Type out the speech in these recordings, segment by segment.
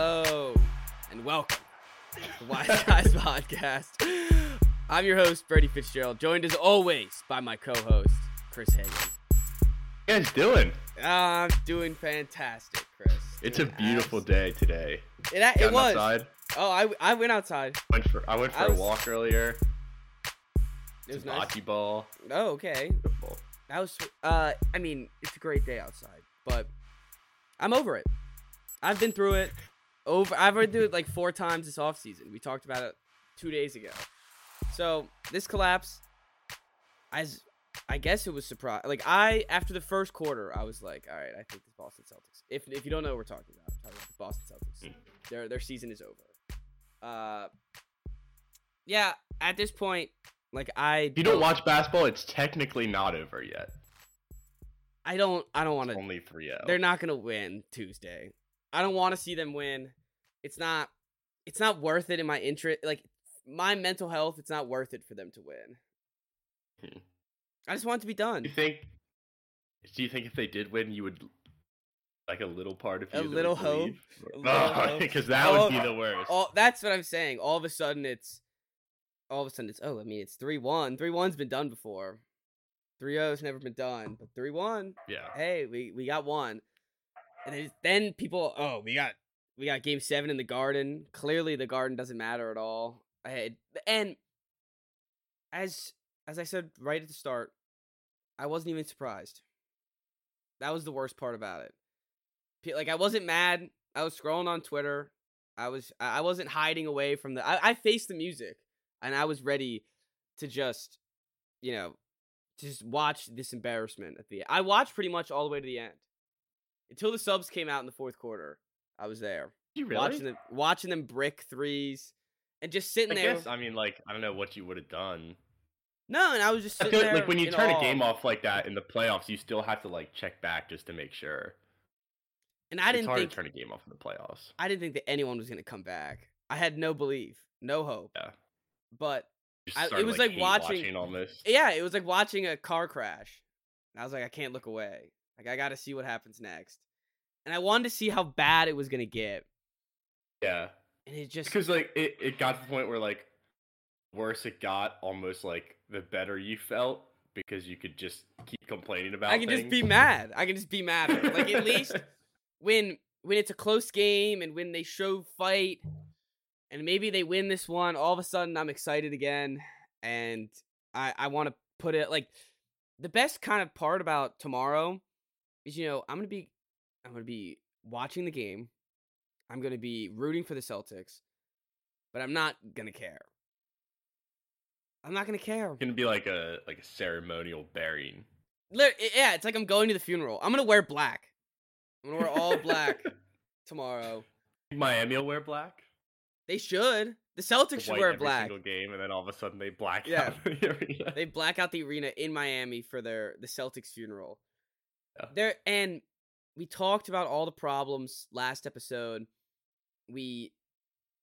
Hello and welcome to the Wise Guys Podcast. I'm your host, Brady Fitzgerald, joined as always by my co-host, Chris Hagan. you guys doing? I'm doing fantastic, Chris. It's a beautiful day today. It, a- it was. outside. Oh, I, I went outside. Went for I went for I a was- walk earlier. It was nice. bocce ball. Oh, okay. Beautiful. That was. Uh, I mean, it's a great day outside, but I'm over it. I've been through it. Over. I've already do it like four times this off season. We talked about it two days ago. So this collapse, as I guess it was surprise. Like I, after the first quarter, I was like, all right, I think this Boston Celtics. If if you don't know what we're talking about, we're talking about the Boston Celtics. Mm. Their their season is over. Uh, yeah. At this point, like I. If you don't watch basketball, it's technically not over yet. I don't. I don't want to. only 3-0. They're not gonna win Tuesday. I don't want to see them win. It's not. It's not worth it in my interest. Like my mental health, it's not worth it for them to win. Hmm. I just want it to be done. Do you think? Do you think if they did win, you would like a little part of you? that little hope? believe? A little hope? because that Oh, would be the worst. All that's what I'm saying. All of a sudden, it's. All of a sudden, it's oh. I mean, it's three one. Three one's been done before. Three O's never been done, but three one. yeah. hey, we we got one. And then people, oh, we got we got game seven in the garden. Clearly, the garden doesn't matter at all. And as as I said right at the start, I wasn't even surprised. That was the worst part about it. Like I wasn't mad. I was scrolling on Twitter. I was I wasn't hiding away from the. I, I faced the music, and I was ready to just, you know, just watch this embarrassment at the. I watched pretty much all the way to the end, until the subs came out in the fourth quarter. I was there You really? watching them, watching them brick threes, and just sitting I there. guess I mean like I don't know what you would have done. no, and I was just I feel there. like when you turn awe. a game off like that in the playoffs, you still have to like check back just to make sure. and I it's didn't hard think to turn a game off in the playoffs. I didn't think that anyone was gonna come back. I had no belief, no hope. Yeah. But I- it was like hate watching- almost. yeah, it was like watching a car crash. And I was like, I can't look away. Like I got to see what happens next. And I wanted to see how bad it was gonna get. Yeah. And it just Because like it, it got to the point where like worse it got, almost like the better you felt because you could just keep complaining about. It. I can just be mad. I can just be mad. Like at least when when it's a close game and when they show fight and maybe they win this one, all of a sudden I'm excited again and I I want to put it like the best kind of part about tomorrow is you know, I'm going to be I'm going to be watching the game. I'm going to be rooting for the Celtics, but I'm not going to care. I'm not going to care. It's gonna be like a like a ceremonial burying. Yeah, it's like I'm going to the funeral. I'm gonna wear black. I'm gonna wear all black tomorrow. Miami will wear black. They should. The Celtics should wear every black. single game, and then all of a sudden they black Yeah. out the arena. They black out the arena in Miami for their the Celtics funeral. Yeah. There and we talked about all the problems last episode. We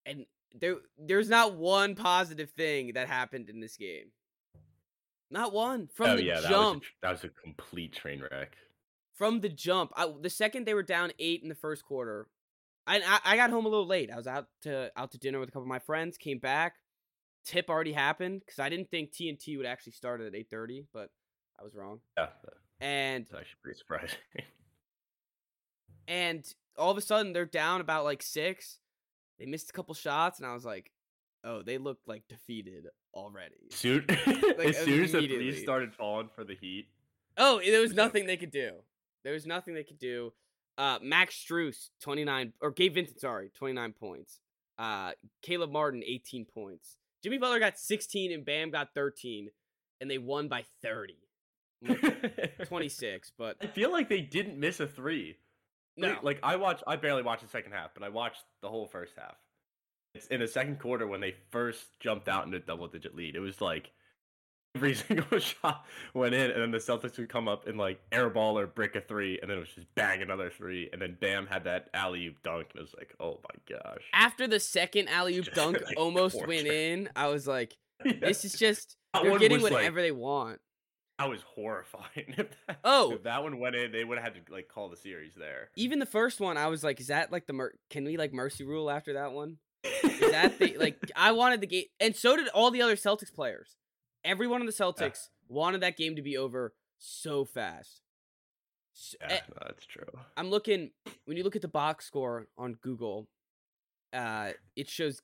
and there there's not one positive thing that happened in this game. Not one from oh the yeah, that was, a, jump. that was a complete train wreck. from the jump. I, the second they were down eight in the first quarter, I, I I got home a little late. I was out to out to dinner with a couple of my friends. Came back, tip already happened because I didn't think TNT would actually start at eight thirty, but I was wrong. Yeah, And it's actually pretty surprising. and all of a sudden they're down about like six. They missed a couple shots, and I was like, oh, they look like defeated already. soon, as soon as the threes started falling for the Heat, Oh, there was was nothing they could do. There was nothing they could do. Uh, Max Strus, 29, or Gabe Vincent, sorry, 29 points. Uh, Caleb Martin, 18 points. Jimmy Butler got 16 and Bam got 13, and they won by 30. Like, 26, but I feel like they didn't miss a three. No. Like, I watched, I barely watched the second half, but I watched the whole first half. It's in the second quarter when they first jumped out into a double-digit lead. It was like every single shot went in, and then the Celtics would come up and like airball or brick a three, and then it was just bang another three, and then Bam had that alley oop dunk, and it was like, oh my gosh. After the second alley oop dunk like, almost torture. went in, I was like, this is just, they're getting was, like- whatever they want. I was horrifying. If that, Oh. if that one went in, they would have had to like call the series there. Even the first one, I was like, is that like the mer- can we like mercy rule after that one? Is that the like I wanted the game, and so did all the other Celtics players. Everyone on the Celtics wanted that game to be over so fast. S- yeah, eh, that's true. I'm looking when you look at the box score on Google, uh, it shows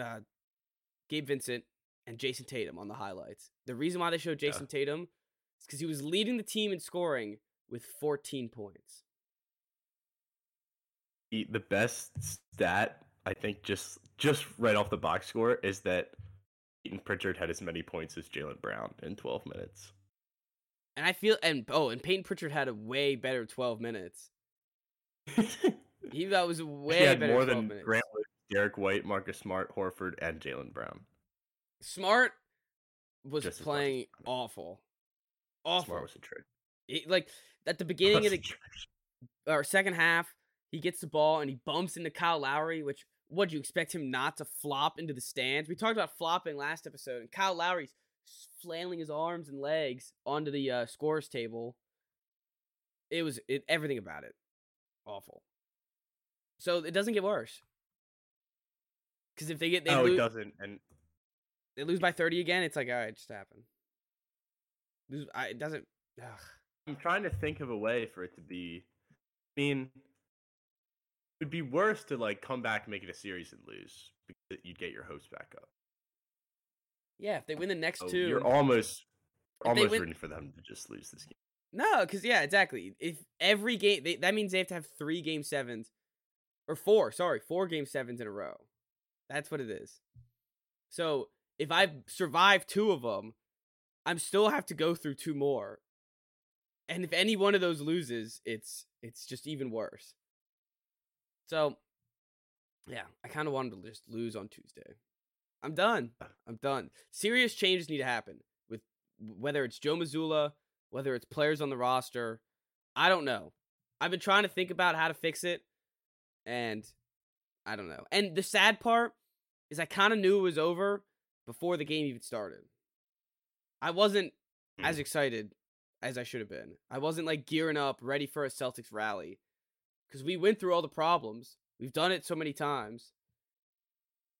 uh, Gabe Vincent and Jayson Tatum on the highlights. The reason why they showed Yeah. Jayson Tatum is because he was leading the team in scoring with 14 points. The the best stat I think just just right off the box score is that Payton Pritchard had as many points as Jaylen Brown in 12 minutes. And I feel and oh, and Payton Pritchard had a way better 12 minutes. He that was way he had better more 12 than minutes. Grant Derek White, Marcus Smart, Horford, and Jaylen Brown. Smart was Just as much as playing awful. Awful. Smart was a trick. Like at the beginning of the or second half, he gets the ball and he bumps into Kyle Lowry, which what do you expect him not to flop into the stands? We talked about flopping last episode, and Kyle Lowry's flailing his arms and legs onto the uh, scores table. It was it, everything about it awful. So it doesn't get worse. Because if they get they, no, lose, it doesn't. And they lose by thirty again, it's like all right, it just happened. Lose, I, it doesn't. Ugh. I'm trying to think of a way for it to be. I mean, it would be worse to like come back, make it a series, and lose because you'd get your hopes back up. Yeah, if they win the next So two, you're almost almost win- rooting for them to just lose this game. No, because yeah, exactly. If every game, they, that means they have to have three game sevens, or four. Sorry, four game sevens in a row. That's what it is. So if I survive two of them, I'm still have to go through two more. And if any one of those loses, it's it's just even worse. So, yeah, I kind of wanted to just lose on Tuesday. I'm done. Uh. I'm done. Serious changes need to happen with whether it's Joe Mazzulla, whether it's players on the roster. I don't know. I've been trying to think about how to fix it, and I don't know. And the sad part is I kind of knew it was over before the game even started. I wasn't as mm. excited as I should have been. I wasn't like gearing up, ready for a Celtics rally, because we went through all the problems. We've done it so many times.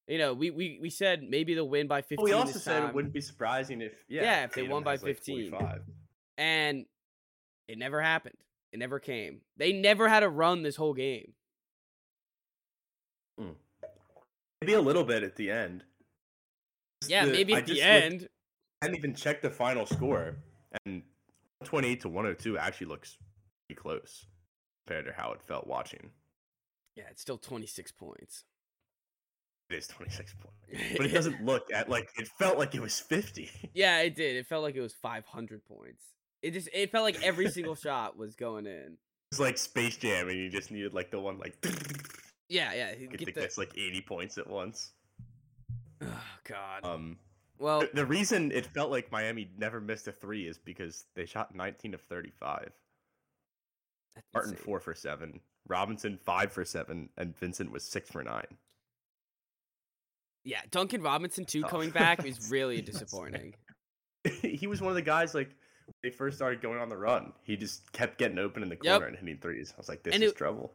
You know, we we, we said maybe they'll win by fifteen. we also said time. it wouldn't be surprising if yeah, Yeah, if they Tatum won by has, like, 15. and it never happened. It never came. They never had a run this whole game. Mm. Maybe a little bit at the end. Yeah, the- maybe at the just looked- end. I didn't even check the final score, and 28 to 102 actually looks pretty close compared to how it felt watching. Yeah, it's still 26 points. It is 26 points, but it doesn't look at like it felt like it was 50. yeah, it did. It felt like it was 500 points. It just it felt like every single shot was going in. It's like Space Jam, and you just needed like the one like Yeah, yeah. get, Get to the, get like 80 points at once. Oh god. Um, well, the, the reason it felt like Miami never missed a three is because they shot 19 of 35. Martin insane. four for seven, Robinson five for seven, and Vincent was six for nine. Yeah, Duncan Robinson too Tough. coming back is really disappointing. he was one of the guys like when they first started going on the run. He just kept getting open in the Yep. corner and hitting threes. I was like, this And is it- trouble.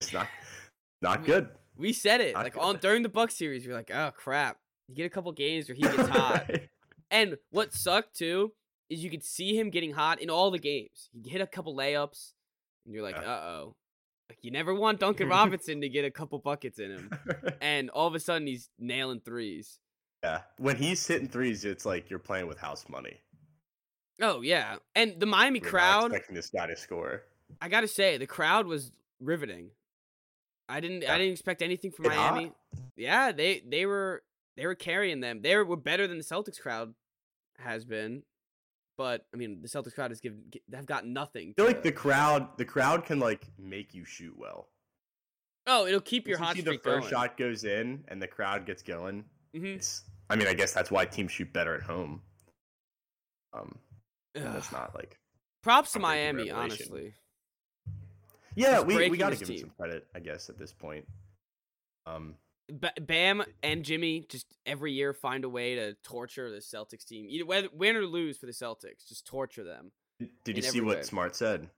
It's not not good. We said it like on during the Buck series. You're like, oh crap. You get a couple games where he gets hot. Right. And what sucked too is you could see him getting hot in all the games. He hit a couple layups, and you're like, uh oh. Like you never want Duncan Robinson to get a couple buckets in him, and all of a sudden he's nailing threes. yeah, when he's hitting threes, it's like you're playing with house money. Oh yeah, and the Miami not crowd. expecting this guy to score. I gotta say, the crowd was riveting. I didn't. Yeah. I didn't expect anything from hot. Miami. Yeah, they they were they were carrying them. They were better than the Celtics crowd has been. But I mean, the Celtics crowd has given have got nothing. I feel like the crowd, the crowd can like make you shoot well. oh, it'll keep your hot you see the first going. shot goes in and the crowd gets going. Mhm. It's. I mean, I guess that's why teams shoot better at home. Um, that's not like. Props to Miami, honestly. Yeah, we, we got to give him some credit, I guess, at this point. Um, Ba- Bam and Jimmy just every year find a way to torture the Celtics team. Either whether win or lose for the Celtics, just torture them. Did you see what way. Smart said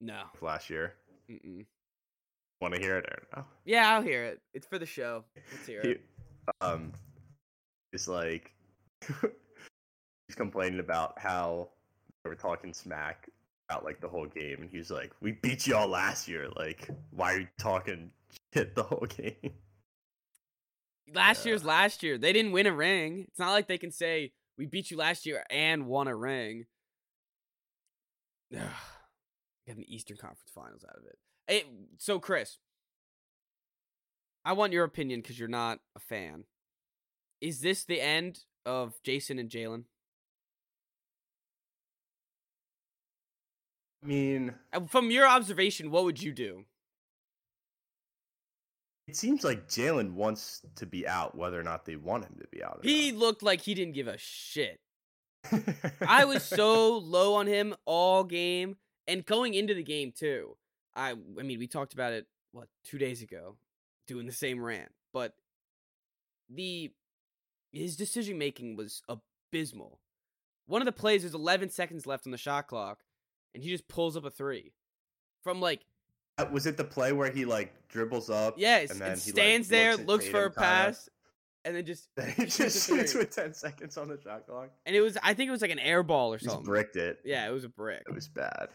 No. last year? Mm-mm. Want to hear it or no? Yeah, I'll hear it. It's for the show. Let's hear He, it. um, it's like he's complaining about how they were talking smack about like the whole game, and he's like, "We beat y'all last year. Like, why are you talking shit the whole game?" Last yeah. year's last year. They didn't win a ring. It's not like they can say we beat you last year and won a ring. Ugh. Get an Eastern Conference Finals out of it. It- so, Chris, I want your opinion because you're not a fan. Is this the end of Jayson and Jaylen? I mean, Uh, From your observation, what would you do? it seems like Jaylen wants to be out, whether or not they want him to be out. He not. looked like he didn't give a shit. I was so low on him all game and going into the game too. I I mean, we talked about it what, 2 days ago doing the same rant, but the his decision making was abysmal. One of the plays there's 11 seconds left on the shot clock and he just pulls up a 3 from like Uh, was it the play where he like dribbles up? yes, and and, he, like, stands there, looks looks for a kinda, pass and then just Then he just shoots three. with ten seconds on the shot clock. and it was I think it was like an air ball or Just something. bricked it. Yeah, it was a brick. It was bad.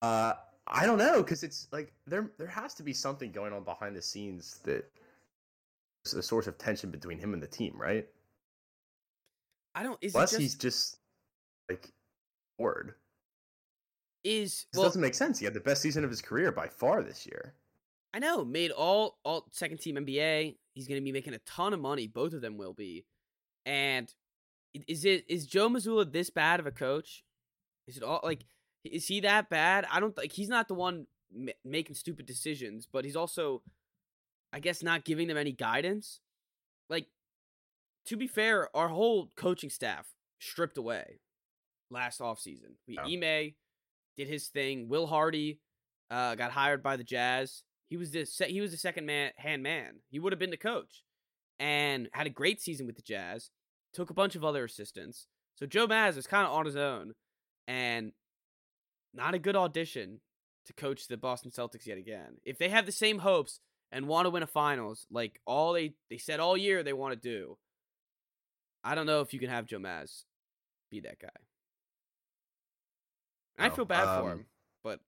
Uh, I don't know because it's like there there has to be something going on behind the scenes that is a source of tension between him and the team, right? I don't is just he's just like bored. Is This well doesn't make sense. He had the best season of his career by far this year. I know, made all all second team NBA. He's going to be making a ton of money. Both of them will be. And is it is Joe Mazzulla this bad of a coach? Is it all like is he that bad? I don't like he's not the one ma- making stupid decisions, but he's also I guess not giving them any guidance. Like to be fair, our whole coaching staff stripped away last offseason. We Yeah. Ime did his thing. Will Hardy uh, got hired by the Jazz. He was the se- he was the second man hand man. He would have been the coach, and had a great season with the Jazz. Took a bunch of other assistants. So Joe Maz was kind of on his own, and not a good audition to coach the Boston Celtics yet again. If they have the same hopes and want to win a finals, like all they they said all year they want to do, I don't know if you can have Joe Maz be that guy. I feel bad for um, him, but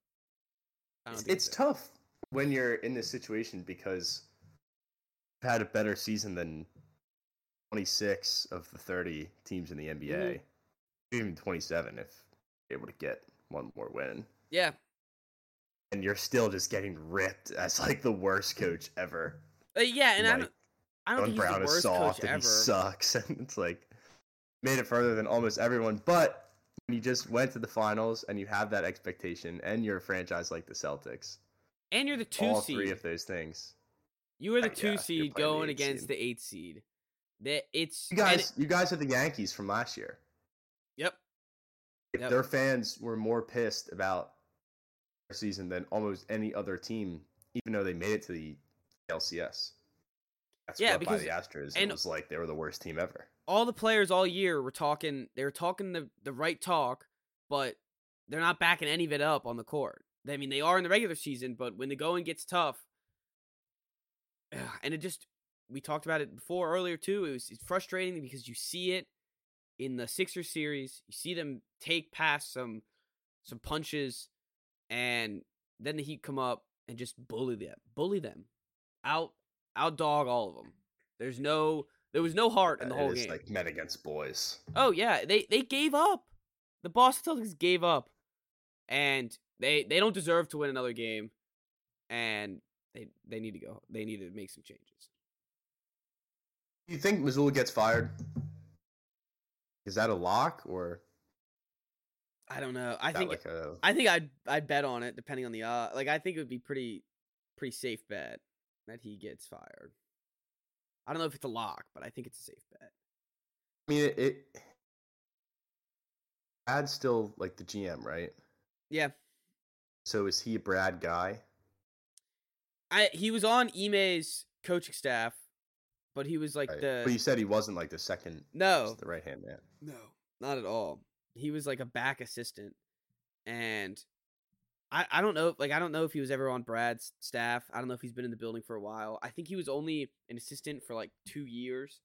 It's, tough when you're in this situation because you've had a better season than 26 of the 30 teams in the NBA. Mhm. Even 27 if you're able to get one more win. Yeah, And you're still just getting ripped as like the worst coach ever. Uh, yeah, and I don't, I don't think he's Brown the is worst soft coach and ever. he sucks. And it's like made it further than almost everyone. But you just went to the finals and you have that expectation and you're a franchise like the Celtics, And you're the two all seed. three of those things. you were the Uh, two yeah, seed playing the going against seed. the eight seed. That it's You guys, it- you guys are the Yankees from last year. yep. If Yep. their fans were more pissed about their season than almost any other team, even though they made it to the LCS. That's Yeah, by because- the Astros. and- it was like they were the worst team ever. All the players all year were talking. They were talking the the right talk, but they're not backing any of it up on the court. I mean, they are in the regular season, but when the going gets tough, and it just we talked about it before earlier too. It was it's frustrating because you see it in the Sixers series. You see them take past some some punches, and then the Heat come up and just bully them, bully them, out out dog all of them. There's no there was no heart in the It whole is game. like men against boys. Oh yeah, they they gave up. The Boston Celtics gave up, and they they don't deserve to win another game, and they they need to go. They need to make some changes. Do you think Mazzulla gets fired? Is that a lock or I don't know. I think like a I think I'd I'd bet on it depending on the uh like I think it would be pretty pretty safe bet that he gets fired. I don't know if it's a lock, but I think it's a safe bet. I mean it, it Brad's still like the GM, right? Yeah, So is he a Brad guy? I he was on Ime's coaching staff, but he was like Right. the But you said he wasn't like the second, no, the right hand man. no, not at all. He was like a back assistant, and I I don't know like I don't know if he was ever on Brad's staff. I don't know if he's been in the building for a while. I think he was only an assistant for like two years,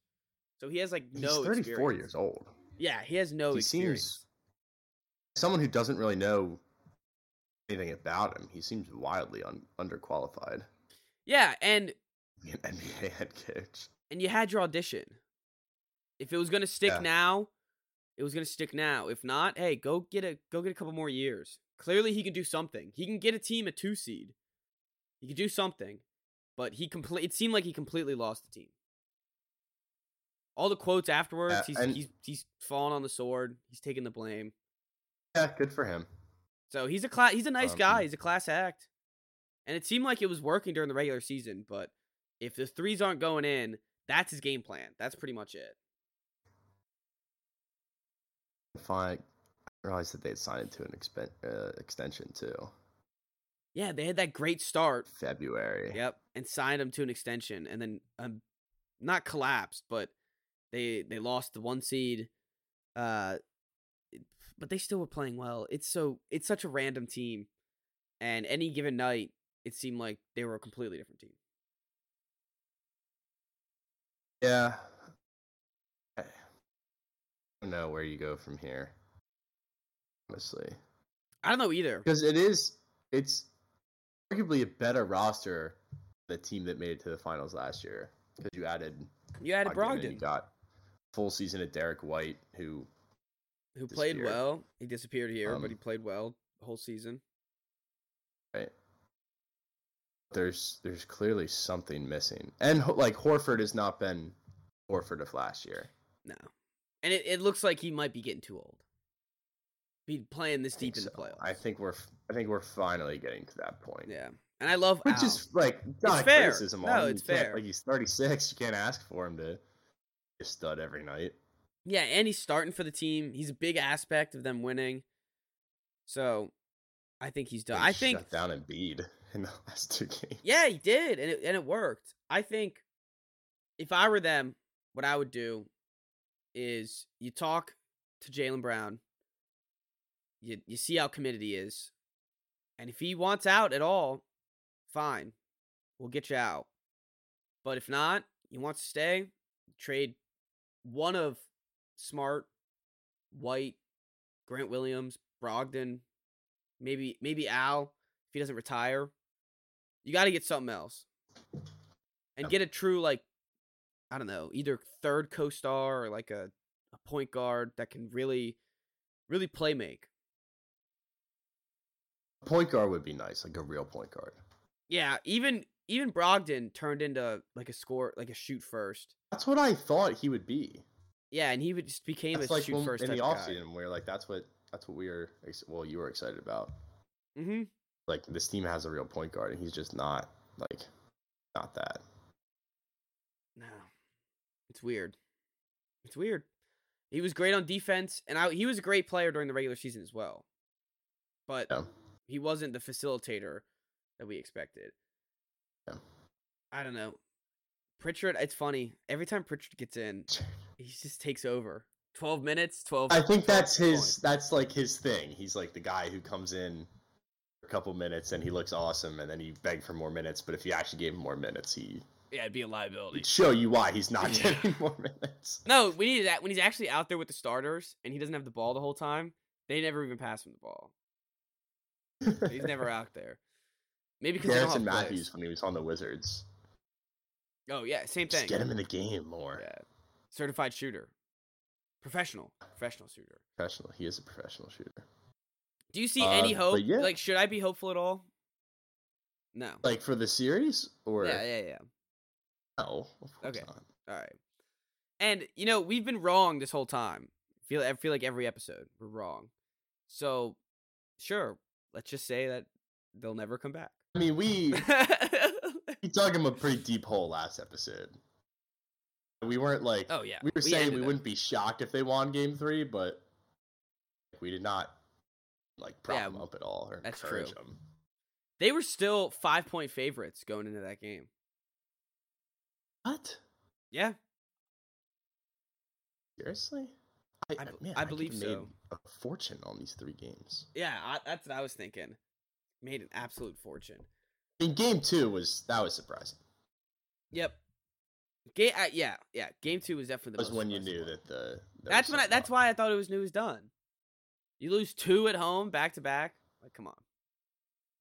so he has like He's no. 34 experience. years old. Yeah, he has no He experience. seems someone who doesn't really know anything about him. He seems wildly un- underqualified. Yeah, and to An NBA head coach. and you had your audition. If it was gonna stick Yeah. now, it was gonna stick now. If not, hey, go get a go get a couple more years. Clearly, he can do something. He can get a team a two seed. He could do something, but he complete. It seemed like he completely lost the team. All the quotes afterwards, Yeah, he's and- he's he's fallen on the sword. He's taking the blame. Yeah, good for him. So he's a class. He's a nice Um, guy. He's a class act, and it seemed like it was working during the regular season. But if the threes aren't going in, that's his game plan. That's pretty much it. Fine. I realized that they had signed to an expen- uh, extension too. Yeah, they had that great start. February. Yep, and signed him to an extension, and then um, not collapsed, but they they lost the one seed. Uh, but they still were playing well. It's so it's such a random team, and any given night, it seemed like they were a completely different team. Yeah. I don't know where you go from here. Honestly. I don't know either. Because it is it's arguably a better roster than the team that made it to the finals last year. Because you added You added Brogdon Brogdon, You got full season of Derek White, who who played well. He disappeared here, but Um, he played well the whole season. right. There's there's clearly something missing, and like Horford has not been Horford of last year. No, and it, it looks like he might be getting too old. Be playing this deep in the so. playoffs. I think we're I think we're finally getting to that point. yeah, and I love Which Al. is like not fair. criticism No, it's fair. Like he's 36, you can't ask for him to be a stud every night. Yeah, and he's starting for the team. He's a big aspect of them winning. So, I think he's done. He I think shut down Embiid in the last two games. yeah, he did, and it and it worked. I think if I were them, what I would do is you talk to Jaylen Brown. You you see how committed he is, and if he wants out at all, fine, we'll get you out. But if not, he wants to stay. Trade one of Smart, White, Grant Williams, Brogdon, maybe maybe Al if he doesn't retire. You got to get something else, and get a true like I don't know, either third co-star or like a, a point guard that can really, really play make. Point guard would be nice, like a real point guard. Yeah, even even Brogdon turned into like a score, like a shoot first. That's what I thought he would be. Yeah, and he would just became That's a like shoot when, first in the offseason where like that's what that's what we were well you were excited about. Mm-hmm. Like this team has a real point guard and he's just not like not that. No, it's weird. It's weird. He was great on defense, and I, he was a great player during the regular season as well. But Yeah. He wasn't the facilitator that we expected. Yeah. I don't know. Pritchard, it's funny. Every time Pritchard gets in, he just takes over. Twelve minutes, twelve. I think 12 that's his points. that's like his thing. He's like the guy who comes in for a couple minutes and he looks awesome and then he begged for more minutes, but if you actually gave him more minutes, he Yeah, it'd be a liability. show you why he's not Yeah. getting more minutes. No, we need that when he's actually out there with the starters and he doesn't have the ball the whole time. They never even pass him the ball. He's never out there. Maybe because Garrison Matthews plays. when he was on the Wizards. Oh yeah, same Just thing. get him in the game more. Yeah, certified shooter, professional, professional shooter. Professional. He is a professional shooter. Do you see Uh, any hope? yeah. Like, should I be hopeful at all? No. Like for the series or yeah, yeah, yeah. no? Okay. not. All right. And you know we've been wrong this whole time. Feel I feel like every episode we're wrong. So, sure, let's just say that they'll never come back. I mean, we we dug him a pretty deep hole last episode. We weren't like oh yeah, we were saying we them. wouldn't be shocked if they won Game Three, but we did not like prop Yeah, them up at all or that's encourage true. them. They were still five point favorites going into that game. What? Yeah, Seriously? I, I I, man, I I believe made so. A fortune on these three games. yeah, I, that's what I was thinking. Made an absolute fortune. I mean, game two was that was surprising. Yep. Game, uh, yeah, yeah. Game two was definitely the That was when you knew one. that the. That's when I. That's why I thought it was news done. You lose two at home, back to back. Like, come on.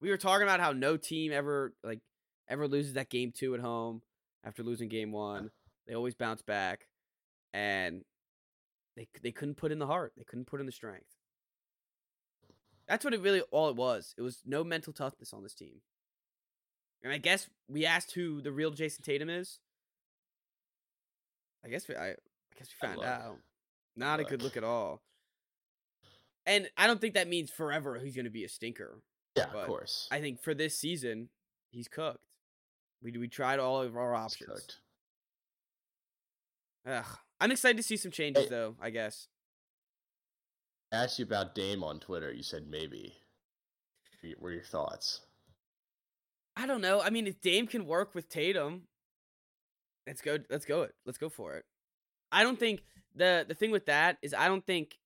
We were talking about how no team ever like ever loses that game two at home after losing game one. They always bounce back, and they they couldn't put in the heart. They couldn't put in the strength. That's what it really all it was. It was no mental toughness on this team. And I guess we asked who the real Jayson Tatum is. I guess we I, I guess we found out. Not a good look at all. And I don't think that means forever he's going to be a stinker. Yeah, but of course. I think for this season, he's cooked. We we tried all of our options. cooked. Ugh. I'm excited to see some changes Hey. though. I guess. I asked you about Dame on Twitter. You said maybe. What were your thoughts? I don't know. I mean, if Dame can work with Tatum, let's go. Let's go it. Let's go for it. I don't think the the thing with that is I don't think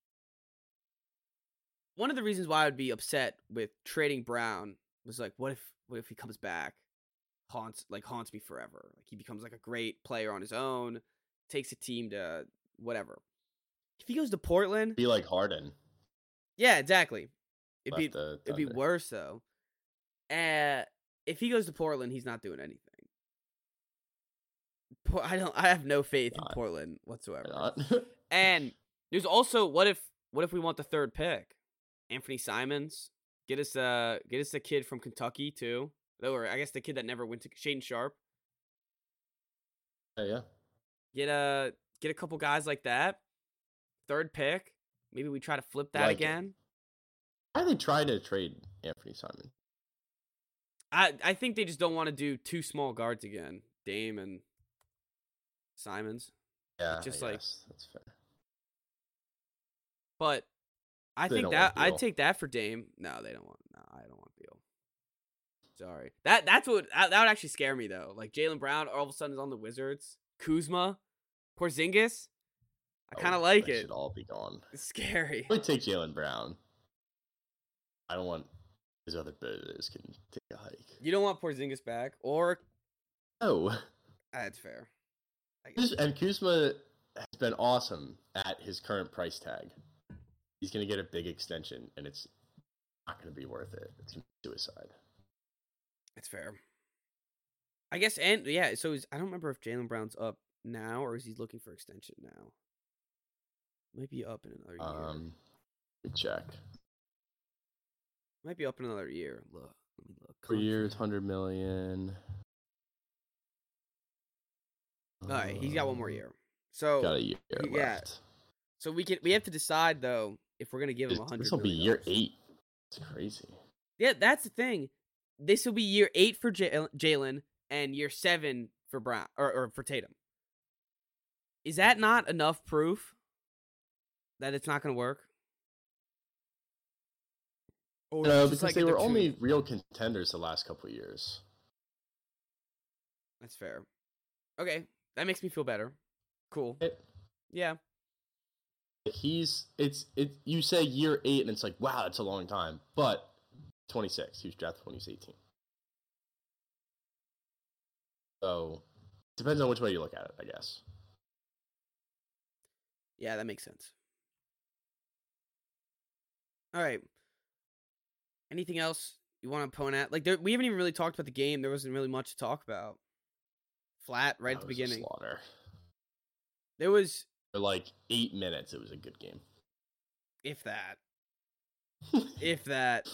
one of the reasons why I would be upset with trading Brown was like, what if what if he comes back, haunts like haunts me forever. Like he becomes like a great player on his own, takes a team to whatever. If he goes to Portland, Be like Harden. yeah, exactly. It'd be It'd be worse though. Uh, if he goes to Portland, he's not doing anything. I don't. I have no faith Not. in Portland whatsoever. And there's also what if what if we want the third pick, Anthony Simons? Get us a get us a kid from Kentucky too. Or I guess the kid that never went to Shaedon Sharpe. yeah, yeah. Get a get a couple guys like that. Third pick. Maybe we try to flip that Like it. again. Why are they trying to trade Anthony Simon? I I think they just don't want to do two small guards again, Dame and Simons. Yeah, just I like- that's fair. But I They think that I'd take that for Dame. No, they don't want. No, I don't want Beal. Sorry. That that's what that would actually scare me though. Like Jaylen Brown all of a sudden is on the Wizards. Kuzma, Porzingis. I kind of Oh, like it. Should all be gone. It's scary. I take Jaylen Brown. I don't want his other bidders can take a hike. You don't want Porzingis back, or No, that's fair. And Kuzma has been awesome at his current price tag. He's gonna get a big extension, and it's not gonna be worth it. It's gonna be suicide. It's fair. I guess, and yeah. So is, I don't remember if Jaylen Brown's up now or is he looking for extension now? Might be up in another year. Um, check. Might be up in another year. Look, let me look. Four years, hundred million. All right, he's got one more Um, year. So Got a year yeah, left. So we can we have to decide though if we're gonna give him a hundred. This will be year eight. It's crazy. Yeah, that's the thing. This will be year eight for Jal- Jaylen and year seven for Brown or, or for Tatum. Is that not enough proof that it's not gonna work? Or No, because like they were only real contenders the last couple of years. That's fair. Okay, that makes me feel better. Cool. It, Yeah. he's it's it. You say year eight, and it's like wow, that's a long time. But twenty six. He was drafted when he was eighteen. So depends on which way you look at it, I guess. Yeah, that makes sense. All right. Anything else you want to point at? Like, there, we haven't even really talked about the game. There wasn't really much to talk about. Flat right That at the beginning. slaughter. There was, For like eight minutes, it was a good game. if that, if that.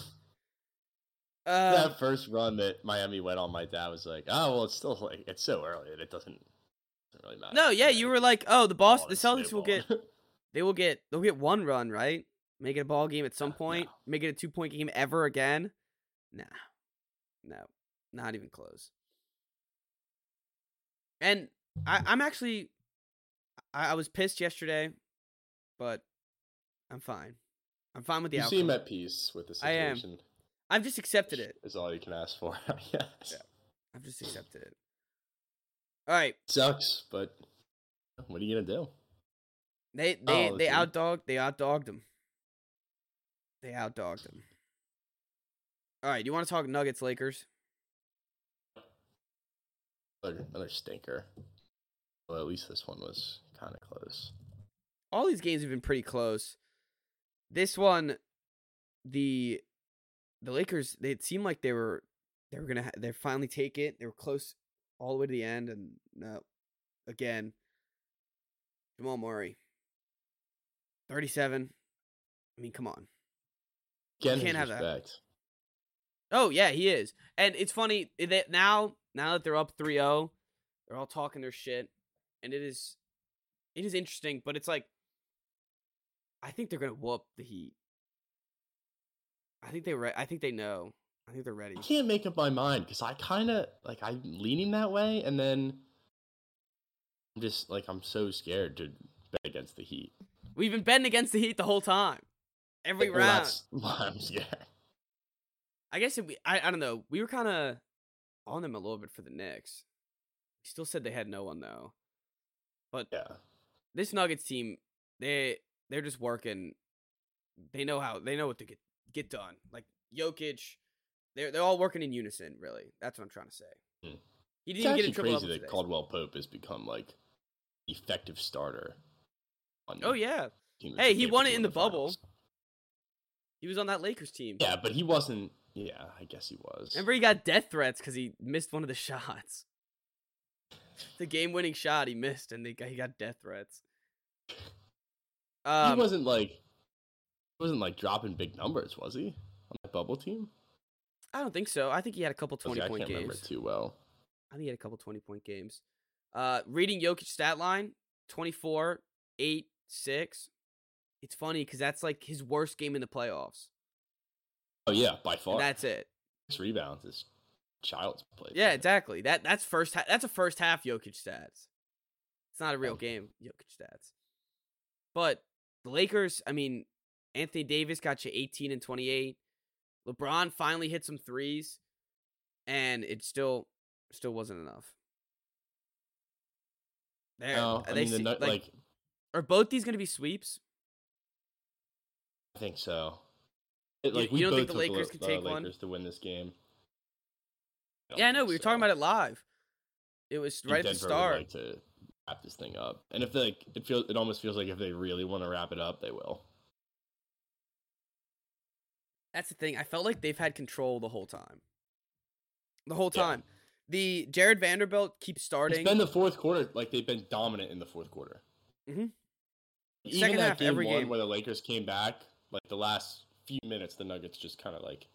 Um, that first run that Miami went on, my dad was like, "Oh well, it's still like it's so early that it doesn't, doesn't really matter." no, yeah, you were like, oh, the boss, the Celtics will get, they will get, they'll get one run, right? Make it a ball game at some Uh, point. no. Make it a two point game ever again. Nah, no, not even close. And I, I'm actually, I, I was pissed yesterday, but I'm fine. I'm fine with the you outcome. seem at peace with the I am. I've just accepted it. Is all you can ask for. yes. Yeah. I've just accepted it. All right, Sucks, but what are you gonna do? they they Oh, they okay. outdogged they outdogged them. They outdogged them. All right, you want to talk Nuggets Lakers? Another, another stinker. Well, at least this one was kind of close. all these games have been pretty close. This one, the the Lakers, they it seemed like they were they were gonna ha- they finally take it. They were close all the way to the end, and no, again, Jamal Murray, thirty seven. I mean, come on. Again, can't have that. Oh yeah, he is, and it's funny eh, that now now that they're up 3-0, they're all talking their shit, and it is it is interesting, but it's like I think they're gonna whoop the Heat. I think they re- I think they know. I think they're ready. I can't make up my mind because I kind of like I'm leaning that way, and then I'm just like I'm so scared to bet against the Heat. We've been betting against the Heat the whole time, every Well, round. That's why I'm scared. I guess if we, I I don't know. We were kind of on them a little bit for the Knicks. We still said they had no one though, but Yeah, this Nuggets team, they they're just working. They know how they know what to get get done. Like Jokic, they're they're all working in unison. Really, that's what I'm trying to say. Hmm. He didn't even get in triple crazy that today. Caldwell Pope has become like effective starter. On Oh yeah, Hey, he won it in the bubble. finals. he was on that Lakers team. Yeah, but he wasn't. Yeah, I guess he was. Remember, he got death threats because he missed one of the shots. The game-winning shot he missed, and they got, he got death threats. he Um, wasn't like he wasn't like dropping big numbers, was he? On that bubble team? I don't think so. I think he had a couple Okay, I twenty-point can't remember games. too well. I think he had a couple 20 point games. Uh reading Jokic stat line 24, 8, 6. It's funny because that's like his worst game in the playoffs. Oh yeah, by And far. that's it. Six rebounds is child's play. Yeah, exactly. That that's first ha- that's a first half Jokic stats. It's not a real Oh. game Jokic stats. But the Lakers, I mean, Anthony Davis got you 18 and 28. LeBron finally hit some threes and it still still wasn't enough. There, No, I they mean, the, like, like Are both these going to be sweeps? I think so. It, You- like you we don't think the Lakers could uh, take one? Lakers to win this game. Yeah, I know. We were talking about it live. It was right at the start. Like to wrap this thing up, and if they, like, it feels, it almost feels like if they really want to wrap it up, they will. That's the thing. I felt like they've had control the whole time. The whole Yeah. time. The Jarred Vanderbilt keeps It's starting. been the fourth quarter. Like they've been dominant in the fourth quarter. Mhm. Even Second that half, game every one game. where the Lakers came back, like the last few minutes, the Nuggets just kind of like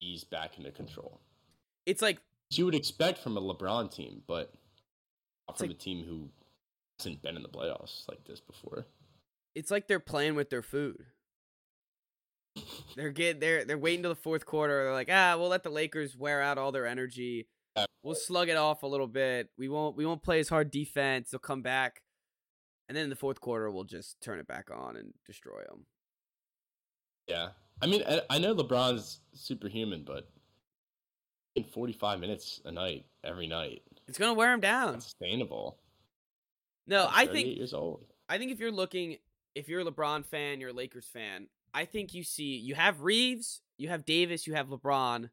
eased back into control. it's like you would expect from a LeBron team, but not from like- a team who hasn't been in the playoffs like this before. it's like they're playing with their food. They're get they're they're waiting till the fourth quarter. They're like, ah, we'll let the Lakers wear out all their energy. We'll slug it off a little bit. We won't we won't play as hard defense. They'll come back, and then in the fourth quarter, we'll just turn it back on and destroy them. Yeah, I mean, I, I know LeBron's superhuman, but in 45 minutes a night every night, It's gonna wear him down. sustainable. No, I think years old. I think if you're looking, if you're a LeBron fan, you're a Lakers fan. I think you see you have Reeves, you have Davis, you have LeBron,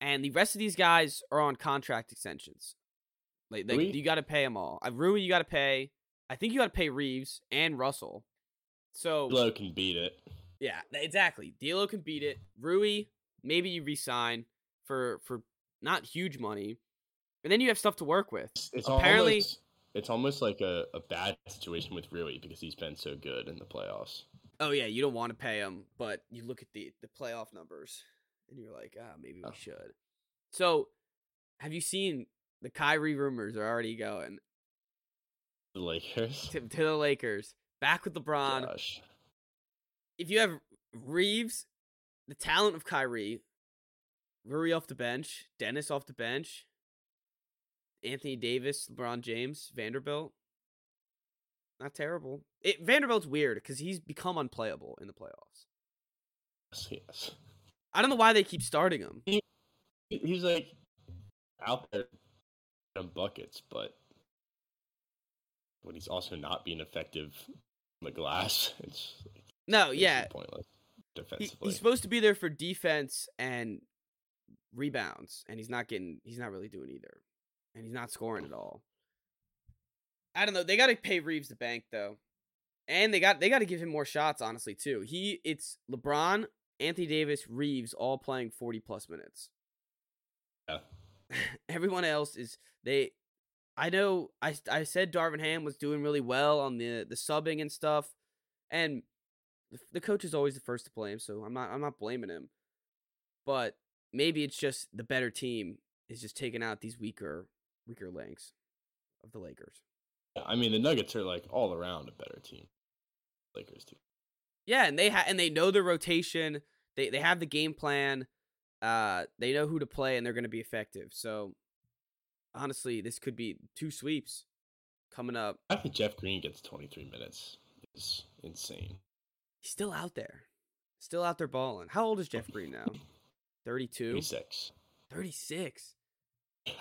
and the rest of these guys are on contract extensions. Like, like you got to pay them all. I Rui, you got to pay. I think you got to pay Reeves and Russell. So Low can beat it. yeah, exactly. D'Lo can beat it. Rui, maybe you resign for for not huge money, and then you have stuff to work with. It's, it's Apparently- almost, it's almost like a, a bad situation with Rui because he's been so good in the playoffs. Oh yeah, you don't want to pay him, but you look at the the playoff numbers and you're like, ah, maybe we Oh. should. So, have you seen the Kyrie rumors are already going The Lakers. to, to the Lakers back with LeBron? Gosh. If you have Reeves, the talent of Kyrie, Rui off the bench, Dennis off the bench, Anthony Davis, LeBron James, Vanderbilt. Not terrible. It, Vanderbilt's weird because he's become unplayable in the playoffs. Yes, yes. I don't know why they keep starting him. He- He's like out there on buckets, but when he's also not being effective on the glass, it's, it's No, yeah, pointless he- defensively. he's supposed to be there for defense and rebounds, and he's not getting. He's not really doing either, and he's not scoring at all. I don't know. They got to pay Reaves the bank though, and they got they got to give him more shots. Honestly, too. He it's LeBron, Anthony Davis, Reaves all playing forty plus minutes. Yeah. Everyone else is they. I know. I I said Darvin Ham was doing really well on the the subbing and stuff, and the- the coach is always the first to blame. So I'm not I'm not blaming him, but maybe it's just the better team is just taking out these weaker weaker links of the Lakers. Yeah, I mean, the Nuggets are like all around a better team. Lakers too. Yeah, and they ha- and they know the rotation. They they have the game plan. Uh, they know who to play, and they're going to be effective. So, honestly, this could be two sweeps coming up. I think Jeff Green gets 23 minutes is insane. He's still out there, still out there balling. How old is Jeff Green now? 32? 36. 36. Yeah.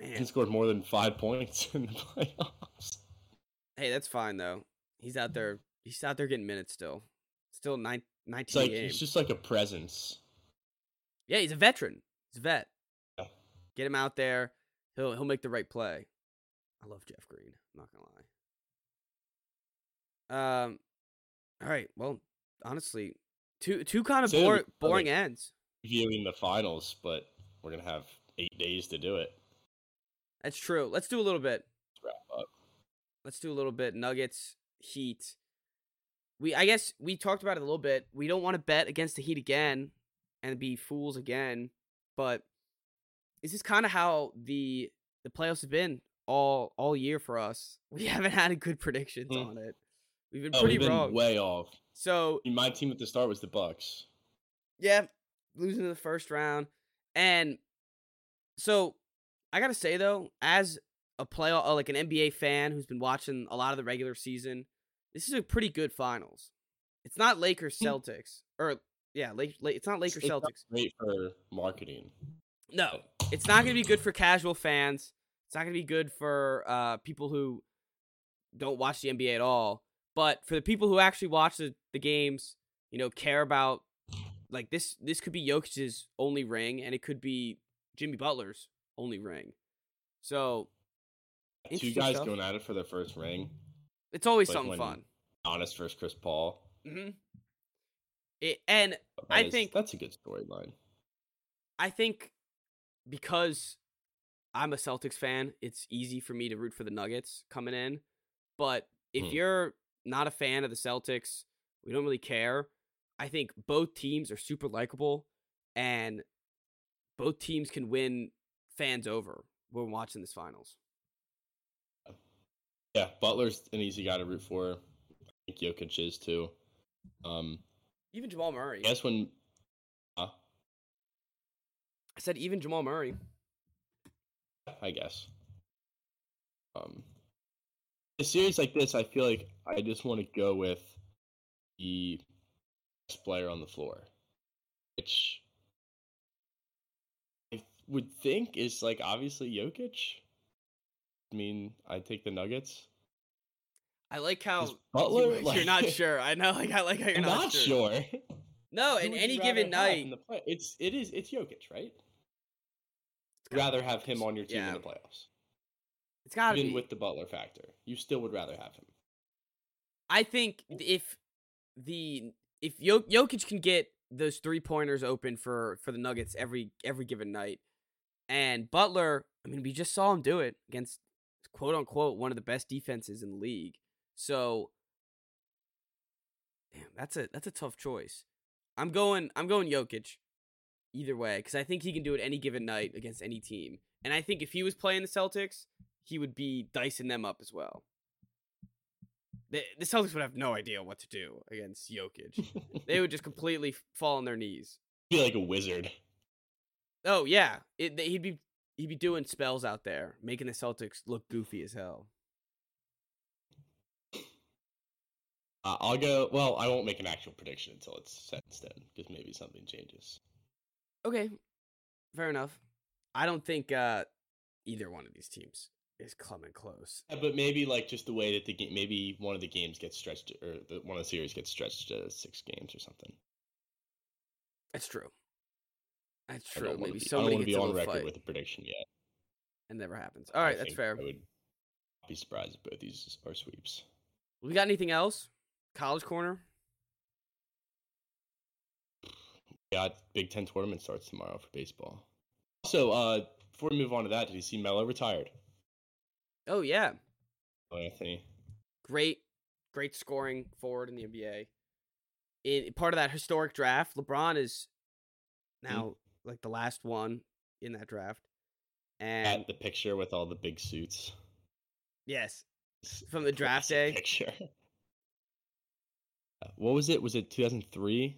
He scored more than five points in the playoffs. hey, that's fine though. He's out there. He's out there getting minutes still. Still nine, 19 It's like he's just like a presence. Yeah, he's a veteran. He's a vet. Yeah. Get him out there. He'll he'll make the right play. I love Jeff Green. I'm not gonna lie. Um, all right. Well, honestly, two two kind of Say that bore, boring okay. ends. Viewing the finals, but we're gonna have eight days to do it. That's true. Let's do a little bit. Let's wrap up. Let's do a little bit. Nuggets, Heat. We I guess we talked about it a little bit. We don't want to bet against the Heat again and be fools again, but this is kind of how the the playoffs have been all all year for us. We haven't had a good predictions Hmm. on it. We've been Oh, pretty we've been wrong. way off. so my team at the start was the Bucks. yeah, losing in the first round. And so I gotta say though, as a playoff, uh, like an NBA fan who's been watching a lot of the regular season, this is a pretty good finals. It's not Lakers Hmm. Celtics or yeah, Lake, Lake, it's not Lakers It's Celtics. Great for marketing. No, it's not gonna be good for casual fans. It's not gonna be good for uh people who don't watch the NBA at all. But for the people who actually watch the, the games, you know, care about like this this could be Jokic's only ring and it could be Jimmy Butler's only ring. So Two guys stuff. going at it for their first ring. it's always Like something fun. Honest versus Chris Paul. hmm It, and That I is- think- that's a good storyline. I think because I'm a Celtics fan, it's easy for me to root for the Nuggets coming in. But if Hmm. you're not a fan of the Celtics, we don't really care. I think both teams are super likable and both teams can win fans over when watching this finals. Yeah, Butler's an easy guy to root for. I think Jokic is too. Um, Even Jamal Murray. I guess when uh, I said even Jamal Murray. I guess. Um, a series like this, I feel like I just want to go with the best player on the floor, which would think is like obviously Jokic. I mean, I take the Nuggets. I like how Butler, you, are not sure. I know, like I like how you're I'm not, sure. sure. No, Who in any given night, in the play- it's it is it's Jokic, right? it's Rather have him on your team Yeah, in the playoffs, It's gotta even be. with the Butler factor. You still would rather have him. I think if the if Jo- Jokic can get those three pointers open for for the Nuggets every every given night, and Butler, I mean, we just saw him do it against quote unquote one of the best defenses in the league. So, damn, that's a that's a tough choice. I'm going I'm going Jokic either way because I think he can do it any given night against any team, and I think if he was playing the Celtics, he would be dicing them up as well. The, the Celtics would have no idea what to do against Jokic. they would just completely fall on their knees. Be like a wizard. Oh yeah, it, he'd be he'd be doing spells out there, making the Celtics look goofy as hell. Uh, I'll go. Well, I won't make an actual prediction until it's set in stone because maybe something changes. Okay, fair enough. I don't think uh either one of these teams is coming close. Yeah, but maybe like just the way that the game, maybe one of the games gets stretched, or the, one of the series gets stretched to six games or something. That's true. That's true. Maybe be, I don't want to gets be on record fight. with a prediction yet. It never happens. All right, I that's fair. I would not be surprised if both these are sweeps. We got anything else? College corner. Yeah, Big Ten tournament starts tomorrow for baseball. Also, uh, before we move on to that, did you see Melo retired? Oh yeah, Oh, Anthony. great, great scoring forward in the NBA. In part of that historic draft, LeBron is now like the last one in that draft, and At the picture with all the big suits. yes, from the draft day. Picture. Uh, What was it? Was it 2003?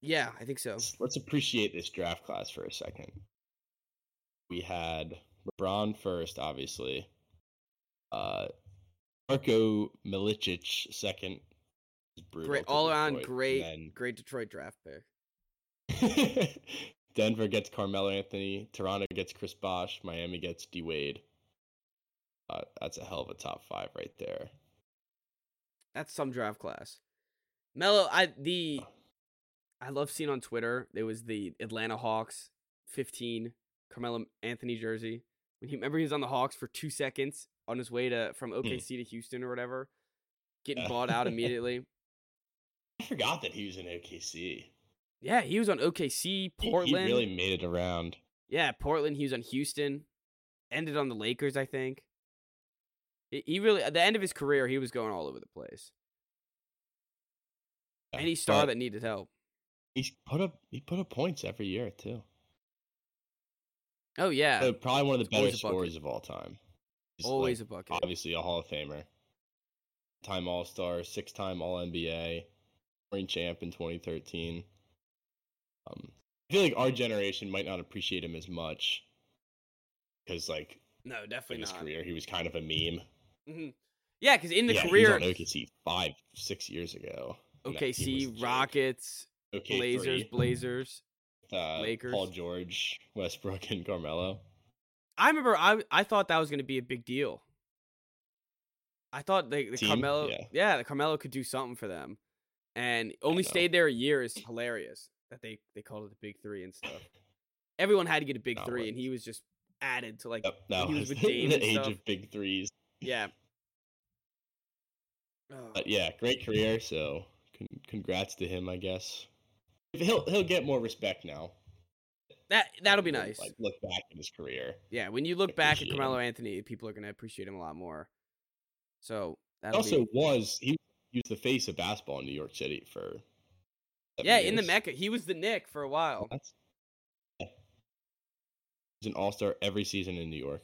Yeah, I think so. Let's, let's appreciate this draft class for a second. We had LeBron first, obviously. Uh, Darko Milicic second. Great, all around Detroit. great, great Detroit draft pick. Denver gets Carmelo Anthony. Toronto gets Chris Bosh. Miami gets D Wade. Uh, that's a hell of a top five right there. That's some draft class. Melo, I the I love seeing on Twitter there was the Atlanta Hawks 15 Carmelo Anthony jersey. When he remember he was on the Hawks for two seconds on his way to from OKC to Houston or whatever, getting Yeah. bought out immediately. I forgot that he was in OKC. Yeah, he was on OKC, Portland. He really made it around. Yeah, Portland. He was on Houston. Ended on the Lakers, I think. He- He really at the end of his career, he was going all over the place. Yeah, Any star that needed help. he's put up he put up points every year too. Oh yeah, So probably one of the better always scorers of all time. He's, always like, a bucket. obviously a Hall of Famer. Time All Star, six time All NBA, scoring champ in 2013. Um, I feel like our generation might not appreciate him as much because, like, No, definitely in his not. career, he was kind of a meme. hmm Yeah, because in the yeah, career, he was on OKC five, six years ago. and that team was a OKC. Rockets, OK Blazers, three, Blazers. uh, Lakers. Paul George, Westbrook, and Carmelo. I remember I I thought that was going to be a big deal. I thought the, the Team? Carmelo, Yeah. yeah. the Carmelo could do something for them, and only stayed there a year is hilarious. That they they called it the Big Three and stuff. Everyone had to get a Big No, Three, and he was just added to like Yep, that he was, was with the Dame and age stuff. of big threes. yeah. Oh, But yeah, great career. So con- congrats to him, I guess. He'll he'll get more respect now. that that'll be nice. Like look back at his career. yeah, when you look back at Carmelo Anthony, people are going to appreciate him a lot more. So He that'll also be, was he, he was the face of basketball in New York City for. Yeah in the. Mecca. He was the Knick for a while. That's, yeah. He's an all star every season in New York.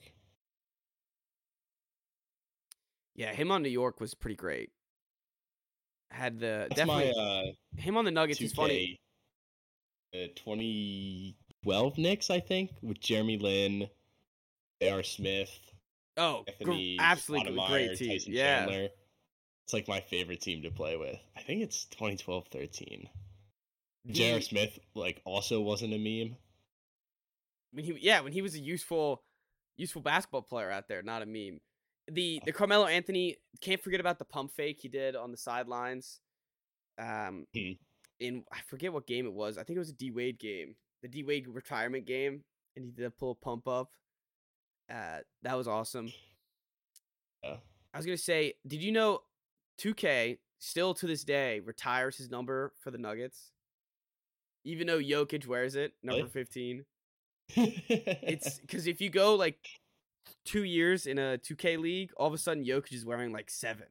Yeah, him on New York was pretty great. Had the That's definitely my uh, him on the Nuggets is funny. 2K, uh, 2012 Knicks, I think, with Jeremy Lin, J.R. Smith, Oh, gr- absolutely great team. Tyson yeah, Chandler. It's like my favorite team to play with. I think it's 2012 13. J.R. Smith, like, also wasn't a meme. when he yeah when he was a useful useful basketball player out there, not a meme. The the Carmelo Anthony can't forget about the pump fake he did on the sidelines. Um, Hmm. in I forget what game it was. I think it was a D Wade game, the D Wade retirement game, and he did a pull pump up. Uh, that was awesome. Yeah. I was gonna say, did you know 2K still to this day retires his number for the Nuggets, even though Jokic wears it, number Really? 15. It's because if you go like two years in a 2K league, all of a sudden Jokic is wearing like seven.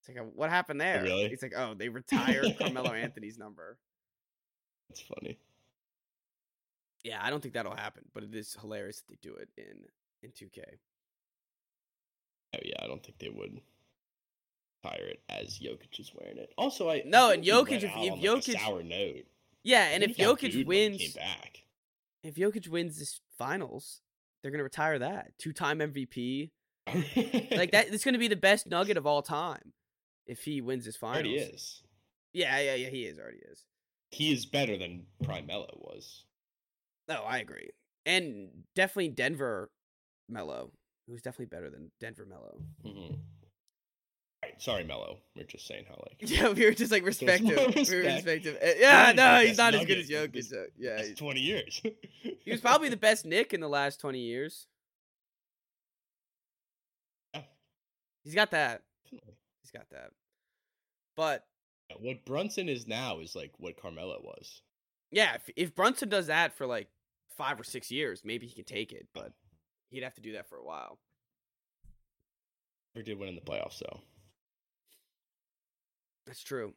It's like, uh, what happened there? really? It's like, oh, they retired Carmelo Anthony's number. It's funny. Yeah, I don't think that'll happen, but it is hilarious that they do it in in 2K. Oh, yeah, I don't think they would tire it as Jokic is wearing it. Also, I No, I and Jokic, if- if on, like, a Jokic- sour note. Yeah, and if he Jokic he wins, came back. if Jokic wins this finals, they're gonna retire that two time MVP. Like that, it's gonna be the best Nugget of all time if he wins this finals. already is. Yeah, yeah, yeah. He is already is. He is better than Prime Melo was. No, I agree. and definitely Denver Melo, who's definitely better than Denver Melo. Mm-hmm. Sorry, Melo. We're just saying how like Yeah, we were just like respect him. We were respect. respect. Uh, Yeah, no, he's not as good as Jokic. so- Yeah, twenty years. he was probably the best Knick in the last twenty years. Yeah. He's got that. He's got that. But what Brunson is now is like what Carmelo was. yeah, if, if Brunson does that for like five or six years, maybe he can take it. But he'd have to do that for a while. Never did win in the playoffs, though. That's true.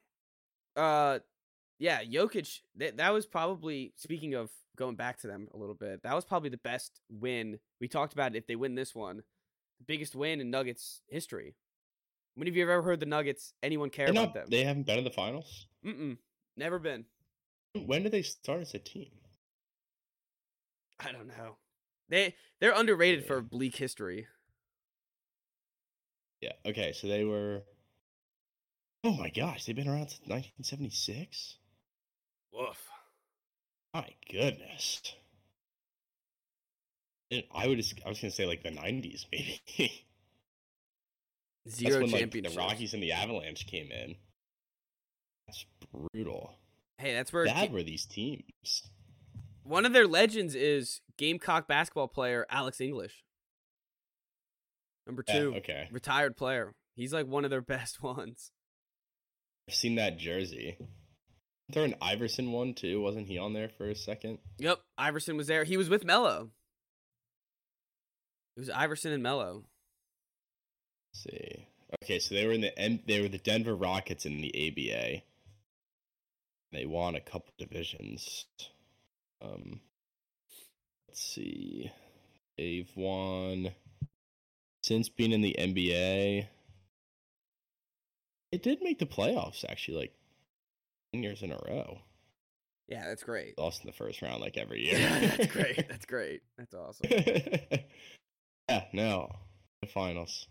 Uh, yeah, Jokic. That that was probably speaking of going back to them a little bit. That was probably the best win we talked about. It, If they win this one, the biggest win in Nuggets history. When have you ever heard the Nuggets? Anyone care They're about not- them? They haven't been in the finals. Mm-mm. Never been. When did they start as a team? I don't know. They they're underrated for Yeah. bleak history. Yeah. Okay. So they were. Oh my gosh, they've been around since 1976. Woof. My goodness. I would I was gonna say like the 90s, maybe. That's Zero when like the Rockies and the Avalanche came in. That's brutal. Hey, that's where Bad were these teams. one of their legends is Gamecock basketball player Alex English. Number Yeah, two. okay. retired player. He's like one of their best ones. I've seen that jersey. Wasn't there an Iverson one too? Wasn't he on there for a second? Yep, Iverson was there. He was with Melo. It was Iverson and Melo. Let's see. Okay, so they were in the M- they were the Denver Rockets in the ABA. They won a couple divisions. Um, let's see. They've won since being in the NBA. It did make the playoffs actually, like ten years in a row. Yeah, that's great. Lost in the first round like every year. Yeah, that's great. That's great. That's awesome. yeah, no, the finals.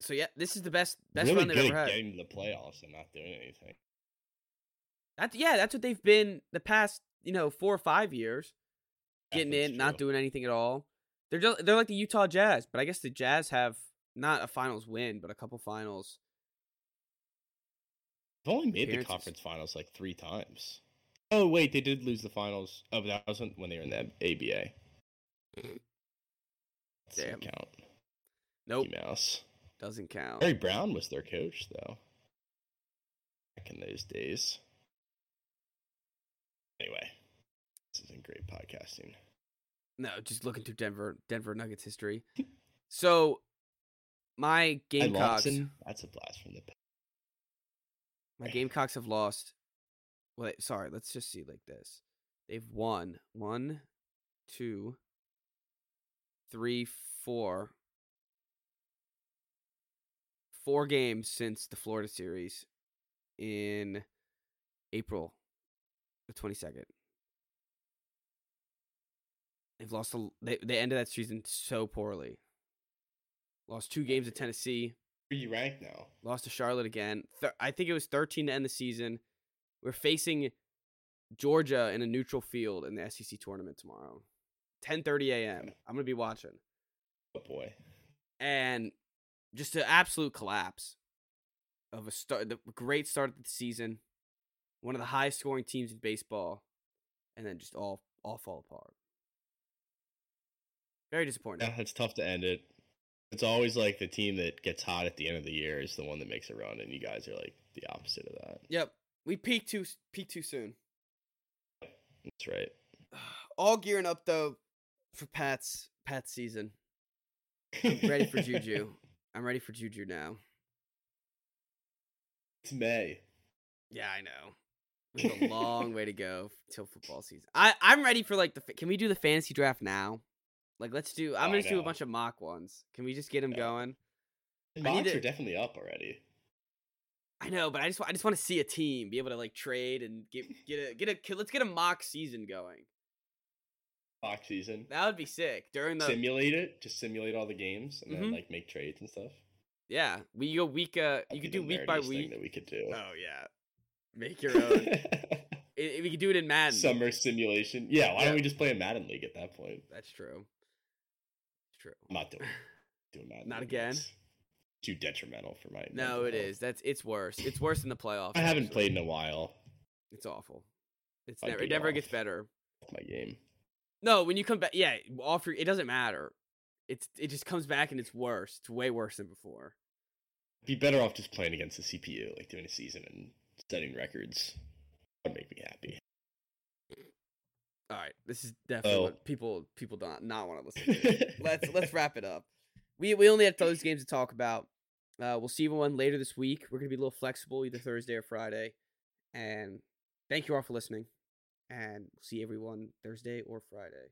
So yeah, this is the best best really run they've ever had. getting to the playoffs and not doing anything. That's yeah, that's what they've been the past you know four or five years. Getting in, not doing anything at all. They're just, they're like the Utah Jazz, but I guess the Jazz have not a finals win, but a couple finals. They've only made the conference finals like three times. Oh wait, they did lose the finals. Oh, that wasn't when they were in the ABA. That doesn't count. Nope, Mickey Mouse. doesn't count. Larry Brown was their coach though. Back in those days. Anyway, this isn't great podcasting. No, just looking through Denver Denver Nuggets history. so my Gamecocks, Lawson, that's a blast from the past. My Gamecocks have lost. Wait, sorry. Let's just see like this. They've won one, two, three, four, four games since the Florida series in April the twenty second. They've lost. A, they they ended that season so poorly. Lost two games at Tennessee. You rank now? Lost to Charlotte again. Th- I think it was 13 to end the season. We're facing Georgia in a neutral field in the SEC tournament tomorrow. 10:30 a.m. I'm gonna be watching, Oh boy. and just an absolute collapse of a start. The great start of the season, one of the highest scoring teams in baseball, and then just all all fall apart. Very disappointing. Yeah, it's tough to end it. It's always like the team that gets hot at the end of the year is the one that makes a run, and you guys are like the opposite of that. Yep, we peak too peak too soon. That's right. All gearing up though for Pat's Pat's season. I'm ready for Juju. I'm ready for Juju now. It's May. Yeah, I know. We have a long way to go till football season. I I'm ready for like the. Can we do the fantasy draft now? Like, let's do. I'm Oh, gonna do a bunch of mock ones. Can we just get them Yeah. going? The mocks to- are definitely up already. I know, but I just I just want to see a team be able to like trade and get get a get a let's get a mock season going. Mock season. That would be sick during the simulate it. Just simulate all the games and then Mhm. like make trades and stuff. yeah. We go week uh That'd you could do the week by week. that we could do. Oh yeah, make your own. I- we could do it in Madden. summer simulation. Yeah, why Yeah. don't we just play a Madden league at that point? That's true. True. I'm not doing doing Madden. Not again? It's too detrimental for my. No, it health. is. That's it's worse. It's worse than the playoffs. I haven't actually. played in a while. It's awful. It's I'd never. It never gets better. My game. No, when you come back, yeah, off your, it doesn't matter. It's it just comes back and it's worse. It's way worse than before. Be better off just playing against the CPU, like doing a season and setting records. That'd make me happy. All right, this is definitely Oh. what people people don't not want to listen. to. let's let's wrap it up. We we only have those games to talk about. Uh, we'll see everyone later this week. We're gonna be a little flexible, either Thursday or Friday. And thank you all for listening. And we'll see everyone Thursday or Friday.